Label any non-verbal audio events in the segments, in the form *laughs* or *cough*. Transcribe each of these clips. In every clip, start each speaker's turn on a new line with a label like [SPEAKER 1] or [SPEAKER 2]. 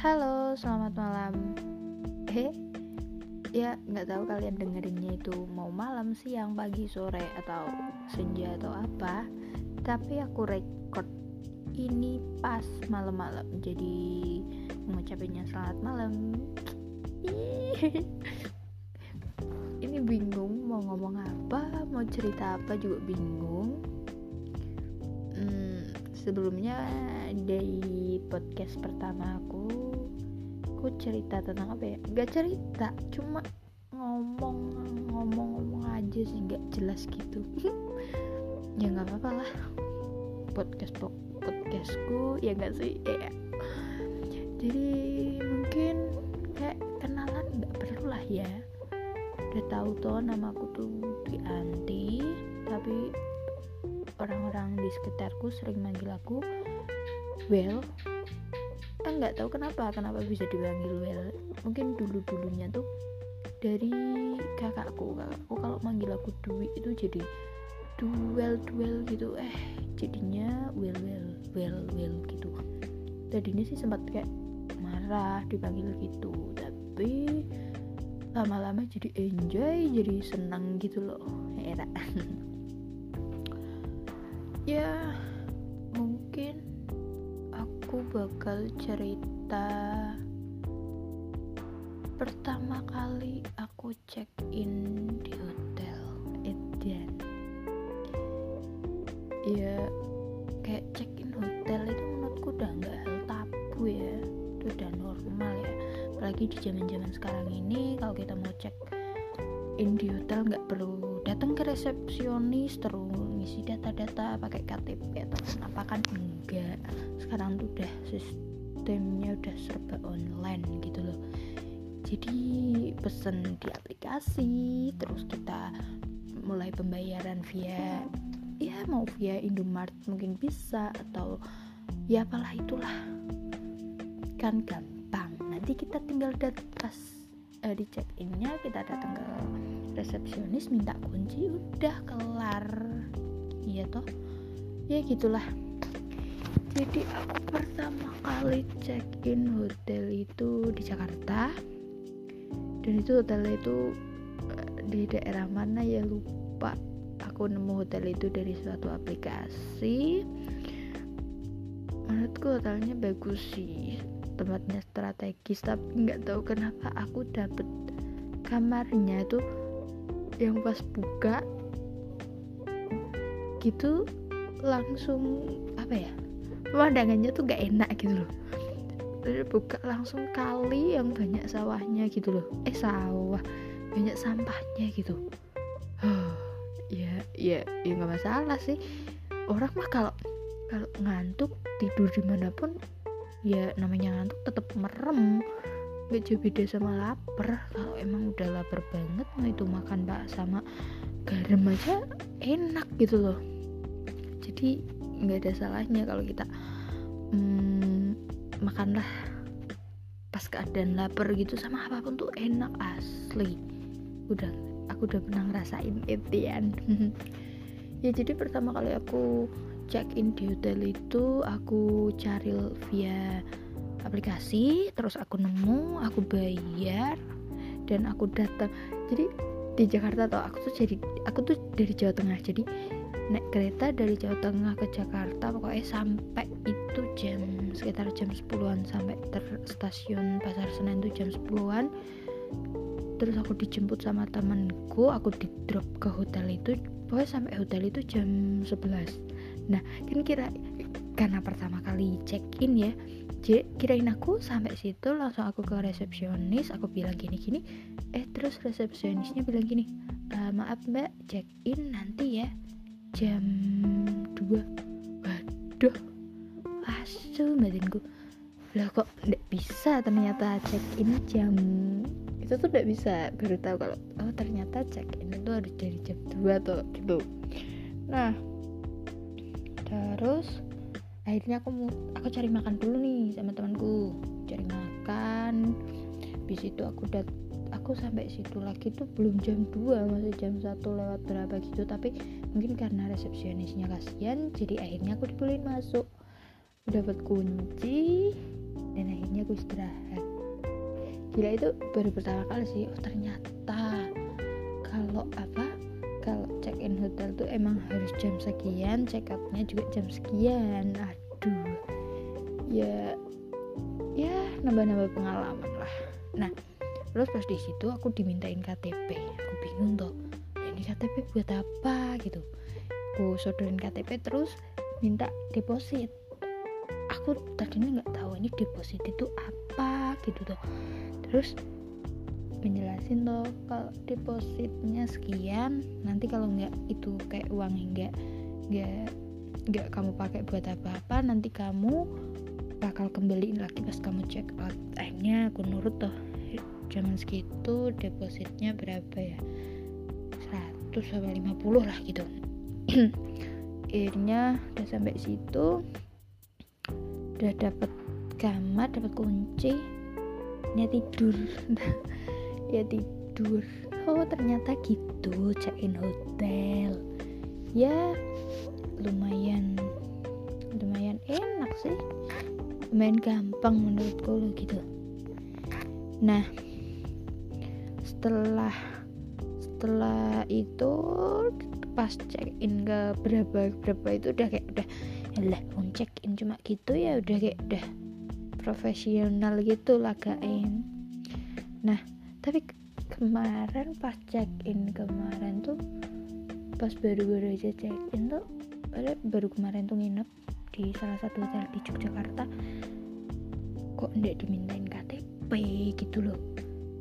[SPEAKER 1] Halo, selamat malam. Eh, ya nggak tahu kalian dengerinnya itu mau malam, siang, pagi, sore atau senja atau apa. Tapi aku record ini pas malam-malam, jadi mengucapinnya selamat malam. ini bingung mau ngomong apa, mau cerita apa juga bingung. Hmm, sebelumnya dari podcast pertama aku aku cerita tentang apa ya? Gak cerita cuma ngomong ngomong ngomong aja sih gak jelas gitu. *laughs* Ya nggak apa-apa lah. Podcast podcastku ya gak sih? Ya jadi mungkin kayak kenalan nggak perlu lah ya. Udah tahu tuh nama aku tuh di anti tapi orang-orang di sekitarku sering manggil aku well nggak tahu kenapa kenapa bisa dipanggil well. Mungkin dulu dulunya tuh dari kakakku kakakku kalau manggil aku Dwi itu jadi duel duel gitu. Eh jadinya well well well well gitu. Tadinya sih sempat kayak marah dipanggil gitu tapi lama-lama jadi enjoy jadi senang gitu loh. Era *laughs* ya bakal cerita. Pertama kali aku check in di hotel Eden. Ya kayak check in hotel itu menurutku udah nggak hal tabu ya. Itu udah normal ya. Apalagi di zaman zaman sekarang ini kalau kita mau cek in di hotel nggak perlu datang ke resepsionis terus ngisi data-data pakai KTP atau apa kan enggak. Sekarang tuh udah sistemnya udah serba online gitu loh. Jadi pesen di aplikasi terus kita mulai pembayaran via ya mau via Indomart mungkin bisa atau ya apalah itulah. Kan gampang. Nanti kita tinggal dat pas uh, di check innya kita datang ke resepsionis minta kunci udah kelar iya toh. Ya gitulah. Jadi aku pertama kali check in hotel itu di Jakarta. Dan itu hotelnya itu uh, di daerah mana ya lupa. Aku nemu hotel itu dari suatu aplikasi. Menurutku hotelnya bagus sih. Tempatnya strategis tapi nggak tahu kenapa aku dapet kamarnya tuh yang pas buka gitu langsung apa ya pemandangannya tuh gak enak gitu loh. Terus buka langsung kali yang banyak sawahnya gitu loh. Eh sawah banyak sampahnya gitu. Huh, ya ya ya nggak masalah sih. Orang mah kalau kalau ngantuk tidur di mana pun ya namanya ngantuk tetap merem. Gak jauh beda sama lapar. Kalau emang udah lapar banget mau itu makan pak sama garam aja enak gitu loh jadi nggak ada salahnya kalau kita hmm, makanlah pas keadaan lapar gitu sama apa pun tuh enak asli. Udah aku udah pernah ngerasain etian *laughs* ya jadi pertama kali aku check in di hotel itu aku cari via aplikasi terus aku nemu aku bayar dan aku datang. Jadi di Jakarta tau aku tuh jadi aku tuh dari Jawa Tengah jadi naik kereta dari Jawa Tengah ke Jakarta pokoknya sampai itu jam sekitar jam 10-an sampai ter stasiun Pasar Senen itu jam 10-an terus aku dijemput sama temanku aku di drop ke hotel itu pokoknya sampai hotel itu jam 11 nah kan kira karena pertama kali check in ya jadi kirain aku sampai situ langsung aku ke resepsionis aku bilang gini gini eh terus resepsionisnya bilang gini e, maaf mbak check in nanti ya jam 2 waduh asu batinku lah kok nggak bisa ternyata check in jam? Itu tuh nggak bisa baru tahu kalau oh ternyata check in itu harus dari jam 2 tuh gitu. Nah terus akhirnya aku mau aku cari makan dulu nih sama temanku. Cari makan. Habis itu aku dat aku sampai situ lagi tuh belum jam 2 masih jam satu lewat berapa gitu. Tapi mungkin karena resepsionisnya kasihan jadi akhirnya aku dibolehin masuk. Dapat kunci dan akhirnya aku istirahat. Gila itu baru pertama kali sih. Oh ternyata kalau apa? Kalau check in hotel tuh emang harus jam sekian check outnya juga jam sekian. Aduh. Ya ya nambah-nambah pengalaman lah. Nah terus pas di situ aku dimintain KTP aku bingung tuh ini KTP buat apa gitu. Aku sodorin KTP terus minta deposit. Aku tadinya nggak tahu ini deposit itu apa gitu tuh terus menjelasin tuh kalau depositnya sekian nanti kalau nggak itu kayak uang nggak nggak nggak kamu pakai buat apa-apa nanti kamu bakal kembaliin lagi pas kamu check out. Akhirnya aku nurut tuh zaman segitu depositnya berapa ya 100 sampai 50 lah gitu. *clears throat* Akhirnya udah sampai situ udah dapet kamar dapet kunci ya tidur. *laughs* Ya tidur. Oh ternyata gitu check in hotel. Ya lumayan lumayan enak sih. Main gampang menurutku gitu. Nah setelah setelah itu pas check in ke berapa berapa itu udah kayak udah lah check in cuma gitu ya udah kayak udah profesional gitu lagain nah tapi kemarin pas check in kemarin tuh pas baru-baru aja check in tuh baru, baru kemarin tuh nginep di salah satu hotel di Yogyakarta. Kok ndak dimintain KTP gitu loh?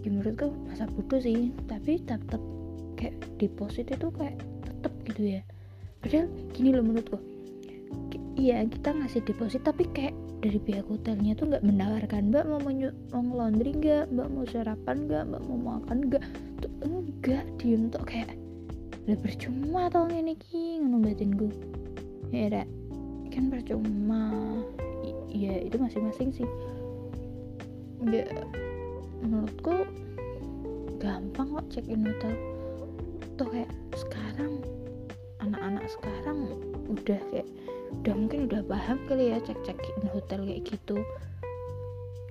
[SPEAKER 1] Ya menurutku masa bodoh sih tapi tetap kayak deposit itu kayak tetep gitu ya. Padahal gini loh menurutku. Iya kita ngasih deposit tapi kayak dari pihak hotelnya tuh nggak menawarkan mbak mau mau laundry nggak? Mbak mau sarapan nggak? Mbak mau makan nggak? Tuh enggak diem tuh kayak udah percuma tau ini ki ngobatin gue ya dak kan percuma. Iya itu masing-masing sih. Ya menurutku gampang kok check in hotel tuh kayak sekarang anak-anak sekarang udah kayak udah mungkin udah paham kali ya cek cekin hotel kayak gitu.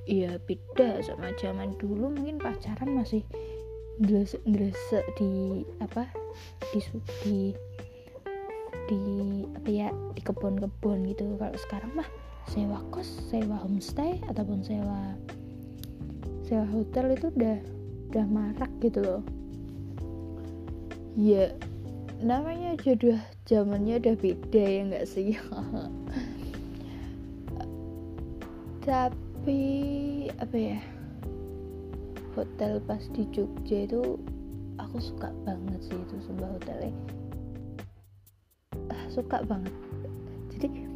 [SPEAKER 1] Iya beda sama zaman dulu. Mungkin pacaran masih ngelesek di apa di di di apa ya di kebun-kebun gitu. Kalau sekarang mah sewa kos sewa homestay ataupun sewa sewa hotel itu udah udah marak gitu loh ya namanya jodoh zamannya udah beda ya nggak sih? *laughs* Tapi apa ya? Hotel pas di Jogja itu aku suka banget sih itu sebuah hotelnya. Ah, suka banget. Jadi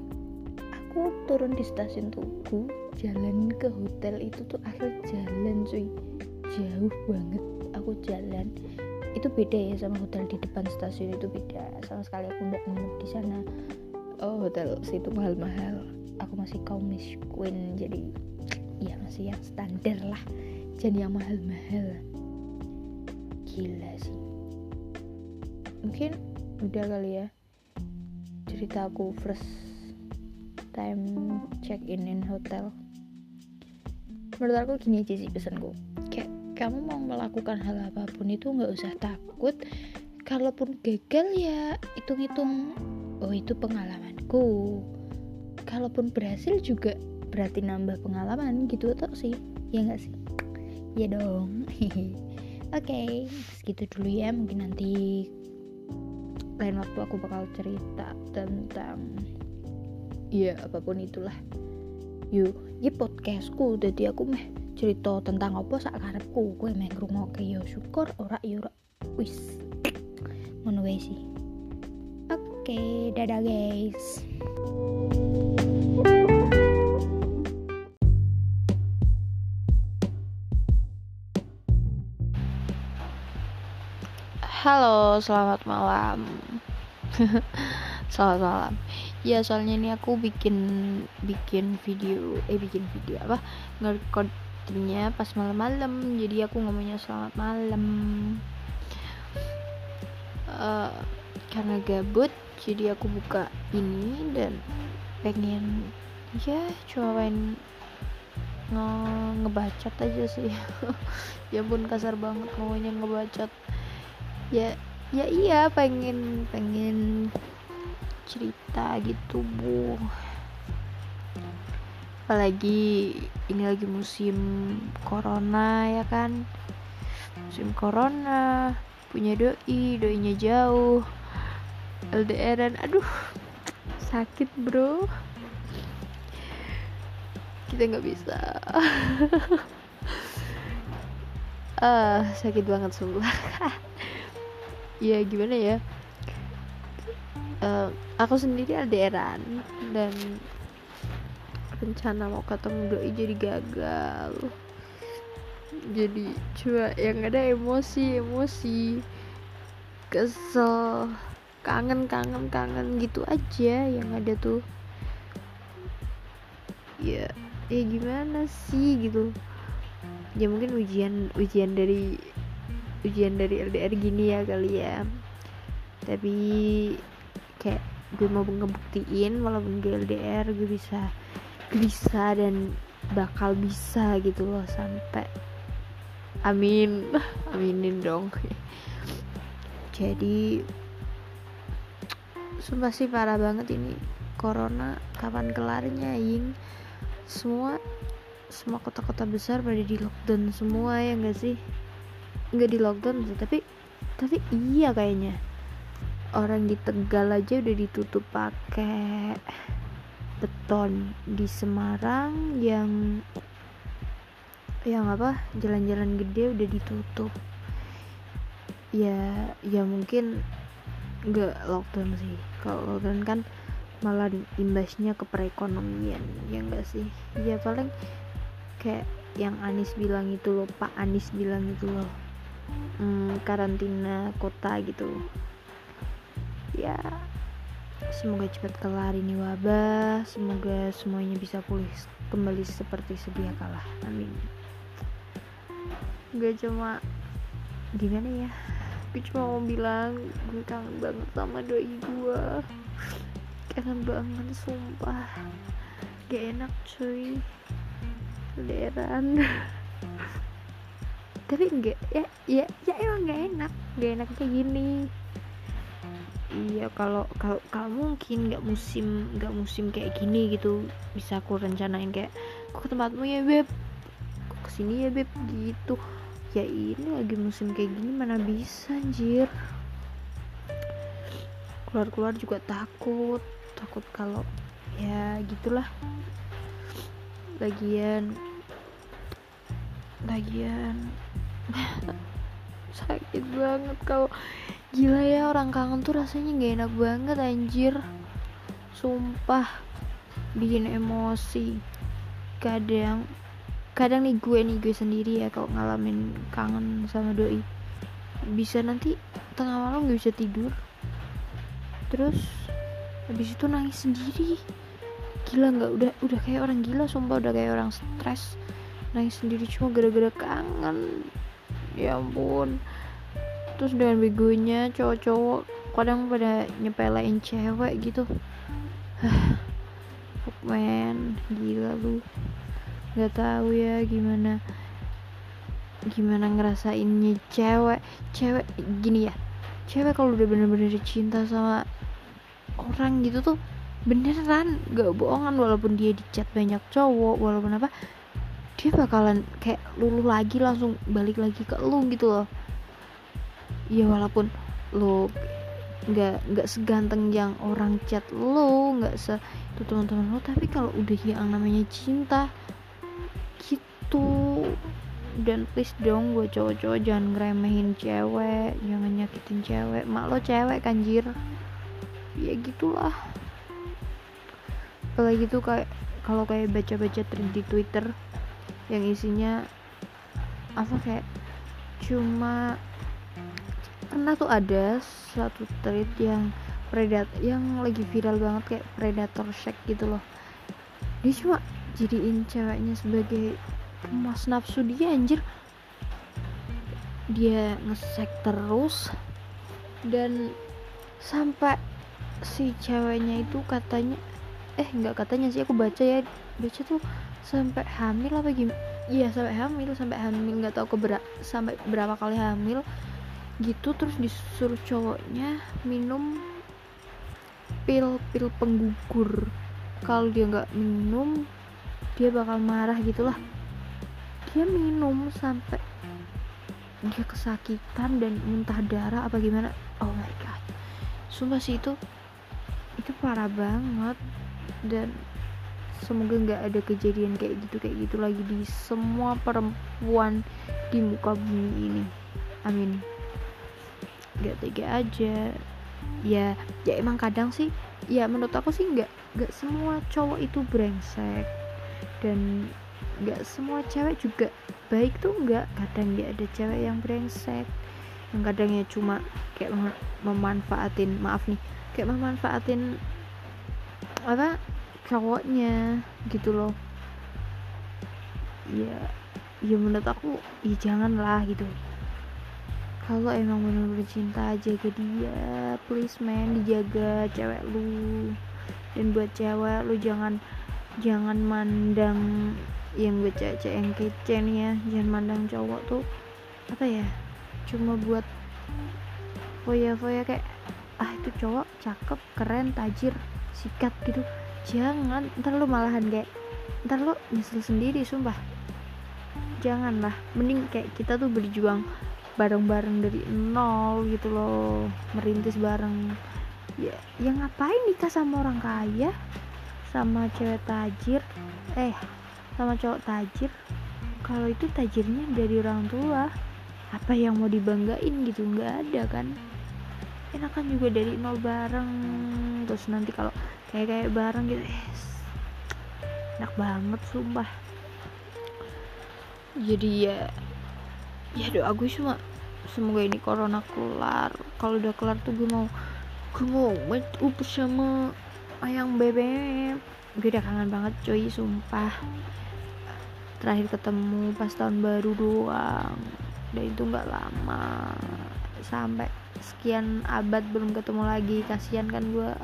[SPEAKER 1] aku turun di stasiun Tugu jalan ke hotel itu tuh akhir jalan cuy. Jauh banget aku jalan itu beda ya sama hotel di depan stasiun itu beda. Sama sekali aku nggak nginep di sana. Oh hotel situ mahal-mahal. Aku masih kaum miss queen jadi ya masih yang standar lah. Jadi yang mahal-mahal. Gila sih. Mungkin udah kali ya. Cerita aku first time check in in hotel. Menurut aku gini aja sih pesanku kamu mau melakukan hal apa pun itu nggak usah takut. Kalaupun gagal ya hitung-hitung oh itu pengalamanku. Kalaupun berhasil juga berarti nambah pengalaman gitu atau sih. Ya nggak sih? Ya dong. *laughs* Oke okay, segitu dulu ya. Mungkin nanti lain waktu aku bakal cerita tentang ya apa pun itulah. Yuk ya podcastku. Jadi aku meh cerita tentang apa sak karepku kowe meh ngrungokke ya syukur ora ya ora wis ngono sih oke okay, dadah guys Halo, selamat malam. *laughs* selamat malam. Ya, soalnya ini aku bikin bikin video, eh bikin video apa? Ngerekord waktunya pas malam-malam jadi aku ngomongnya selamat malam. Uh, karena gabut jadi aku buka ini dan pengen ya cobain nge ngebacot aja sih. *laughs* Ya pun kasar banget ngomongnya ngebacot ya ya iya pengen pengen cerita gitu bu apalagi ini lagi musim corona ya kan? Musim corona punya doi doinya jauh LDRan aduh sakit bro. Kita nggak bisa. Uh, *laughs* sakit banget sumpah. *laughs* Ya gimana ya? Uh, aku sendiri LDRan dan rencana mau ketemu doi jadi gagal. Jadi cuma yang ada emosi emosi. Kesel kangen kangen kangen gitu aja yang ada tuh. Ya ya gimana sih gitu. Ya mungkin ujian ujian dari ujian dari LDR gini ya kali ya. Tapi kayak gue mau ngebuktiin walaupun gue LDR gue bisa bisa dan bakal bisa gitu loh sampai. Amin. *laughs* Aminin dong. Jadi sumpah sih parah banget ini corona kapan kelarnya ying semua semua kota-kota besar pada di lockdown semua ya enggak sih? Enggak di lockdown sih tapi tapi iya kayaknya. Orang di Tegal aja udah ditutup pakai beton di Semarang yang yang apa jalan-jalan gede udah ditutup. Ya ya mungkin nggak lockdown sih. Kalau lockdown kan malah imbasnya ke perekonomian ya enggak sih? Ya paling kayak yang Anis bilang itu loh Pak Anis bilang itu loh. Hmm, karantina kota gitu. Ya semoga cepat kelar ini wabah. Semoga semuanya bisa pulih kembali seperti sedia kala. Amin. Gak cuma gimana ya? Gue cuma mau bilang gue kangen banget sama doi gue kangen banget sumpah. Gak enak cuy. Leran. *laughs* Tapi enggak ya ya ya emang gak enak. Gak enak kayak gini iya kalau kalau kalau mungkin nggak musim nggak musim kayak gini gitu bisa aku rencanain kayak aku ke tempatmu ya beb? Aku ke sini ya beb? Gitu. Ya ini lagi musim kayak gini mana bisa anjir. Keluar-keluar juga takut takut kalau ya gitulah. Lagian lagian *laughs* sakit banget kalau gila ya orang kangen tuh rasanya gak enak banget anjir. Sumpah bikin emosi. Kadang kadang nih gue nih gue sendiri ya kalau ngalamin kangen sama doi. Bisa nanti tengah malam gak bisa tidur. Terus habis itu nangis sendiri. Gila nggak udah udah kayak orang gila sumpah udah kayak orang stres. Nangis sendiri cuma gara-gara kangen. Ya ampun terus dengan begonya cowok-cowok kadang pada nyepelein cewek gitu. *sighs* Fuck man. Gila lu. Nggak tahu ya gimana gimana ngerasainnya cewek. Cewek gini ya. Cewek kalau udah bener-bener cinta sama orang gitu tuh beneran gak bohongan walaupun dia dicat banyak cowok walaupun apa dia bakalan kayak luluh lagi langsung balik lagi ke lu gitu loh ya walaupun lu nggak nggak seganteng yang orang chat lu nggak se itu teman-teman lu tapi kalau udah yang namanya cinta gitu. Dan please dong gue cowok-cowok jangan ngeremehin cewek jangan nyakitin cewek. Mak lo cewek kanjir. Ya gitulah. Apalagi tuh kayak kalau kayak baca-baca di Twitter yang isinya apa kayak cuma pernah tuh ada satu thread yang predat yang lagi viral banget kayak predator sex gitu loh. Dia cuma jadiin ceweknya sebagai mas nafsu dia anjir. Dia ngesek terus dan sampai si ceweknya itu katanya eh nggak katanya sih aku baca ya baca tuh sampai hamil apa gimana iya sampai hamil sampai hamil nggak tahu keber sampai berapa kali hamil gitu terus disuruh cowoknya minum pil pil penggugur. Kalau dia nggak minum dia bakal marah gitulah. Dia minum sampai dia kesakitan dan muntah darah apa gimana? Oh my god. Sumpah sih itu itu parah banget. Dan semoga nggak ada kejadian kayak gitu kayak gitu lagi di semua perempuan di muka bumi ini. Amin gak tega aja. Ya ya emang kadang sih ya menurut aku sih nggak nggak semua cowok itu brengsek. Dan nggak semua cewek juga baik tuh nggak. Kadang ya ada cewek yang brengsek yang kadang ya cuma kayak mem memanfaatin maaf nih kayak memanfaatin apa cowoknya gitu loh. Ya ya menurut aku ya janganlah gitu kalau emang benar-benar cinta jaga dia please man dijaga cewek lu. Dan buat cewek lu jangan jangan mandang yang buat cewek yang kece nih ya. Jangan mandang cowok tuh apa ya cuma buat foya-foya kayak ah itu cowok cakep keren tajir sikat gitu. Jangan ntar lu malahan kayak ntar lu nyesel sendiri sumpah. Janganlah mending kayak kita tuh berjuang bareng-bareng dari nol gitu loh merintis bareng. Ya yang ngapain nikah sama orang kaya? Sama cewek tajir? Eh sama cowok tajir? Kalau itu tajirnya dari orang tua apa yang mau dibanggain gitu? Nggak ada kan? Enakan juga dari nol bareng. Terus nanti kalau kayak kayak bareng gitu yes. enak banget sumpah. Jadi ya ya doa gue cuma semoga ini corona kelar. Kalau udah kelar tuh gue mau gue mau meet up sama ayang bebek gue udah kangen banget coy sumpah. Terakhir ketemu pas tahun baru doang. Dan itu nggak lama. Sampai sekian abad belum ketemu lagi. Kasihan kan gue. *laughs*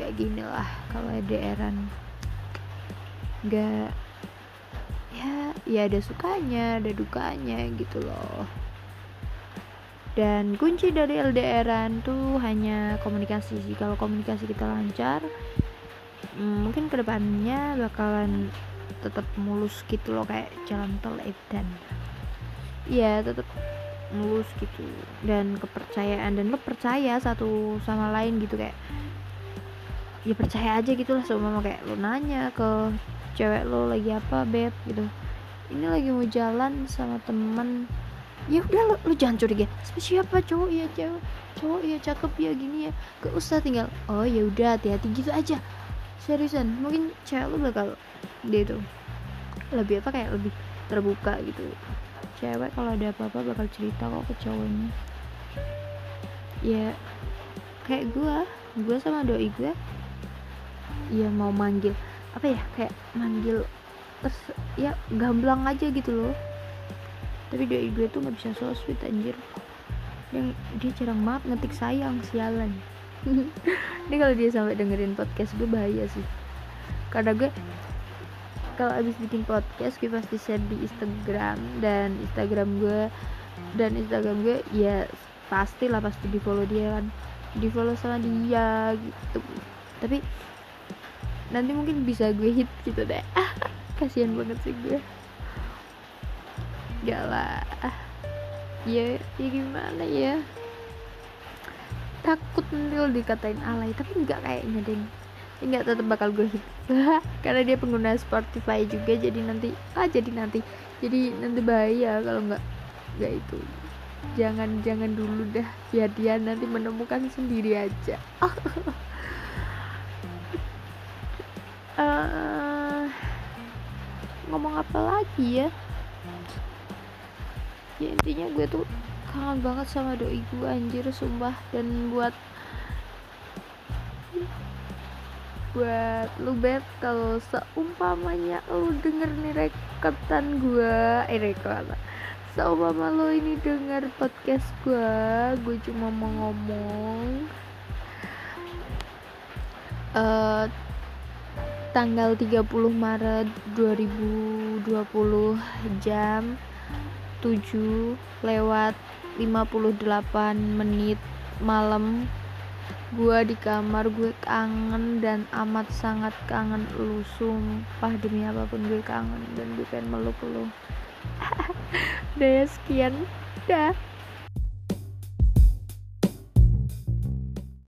[SPEAKER 1] Ya gini lah kalau daeran nggak ya ada sukanya ada dukanya gitu loh. Dan kunci dari LDRan tuh hanya komunikasi sih. Kalau komunikasi kita lancar hmm, mungkin ke depannya bakalan tetap mulus gitu loh kayak jalan tol edan. Ya tetap mulus gitu. Dan kepercayaan dan lo percaya satu sama lain gitu kayak ya percaya aja gitu lah sama kayak lo nanya ke cewek lo lagi apa beb gitu ini lagi mau jalan sama temen. Ya udah lo, lo jangan curiga. Siapa cowok? Ya cewek. Cowok ya cakep ya gini ya gak usah tinggal oh ya udah hati-hati gitu aja. Seriusan mungkin cewek lo bakal dia tuh lebih apa kayak lebih terbuka gitu. Cewek kalau ada apa-apa bakal cerita kok ke cowoknya. Ya kayak gue gue sama doi gue ya mau manggil apa ya kayak manggil terus ya gamblang aja gitu loh. Tapi doi gue tuh nggak bisa so sweet anjir. Yang dia jarang banget ngetik sayang sialan. *laughs* Ini kalau dia sampai dengerin podcast gue bahaya sih. Karena gue kalau abis bikin podcast gue pasti share di Instagram dan Instagram gue. Dan Instagram gue ya pasti lah pasti di follow dia kan. Di follow sama dia gitu. Tapi nanti mungkin bisa gue hit gitu deh *laughs* kasihan banget sih gue. Gak lah. Ya ya gimana ya? Takut nanti dikatain alay tapi nggak kayaknya deh nggak tetap bakal gue hit *laughs* karena dia pengguna Spotify juga jadi nanti ah jadi nanti. Jadi nanti bahaya kalau nggak nggak itu. Jangan jangan dulu dah. Biar dia nanti menemukan sendiri aja. Uh, *laughs* ngomong apa lagi ya? Ya intinya gue tuh kangen banget sama doi gue anjir sumpah. Dan buat buat lu bet kalau seumpamanya lu denger nih rekotan gue. Eh rekotan seumpama lo ini denger podcast gue gue cuma mau ngomong uh, tanggal 30 Maret 2020 jam 7 lewat 58 menit malam. Gue di kamar gue kangen dan amat sangat kangen lu. Sumpah demi apa pun gue kangen dan gue pengen meluk lu. *laughs* Udah ya sekian. Dah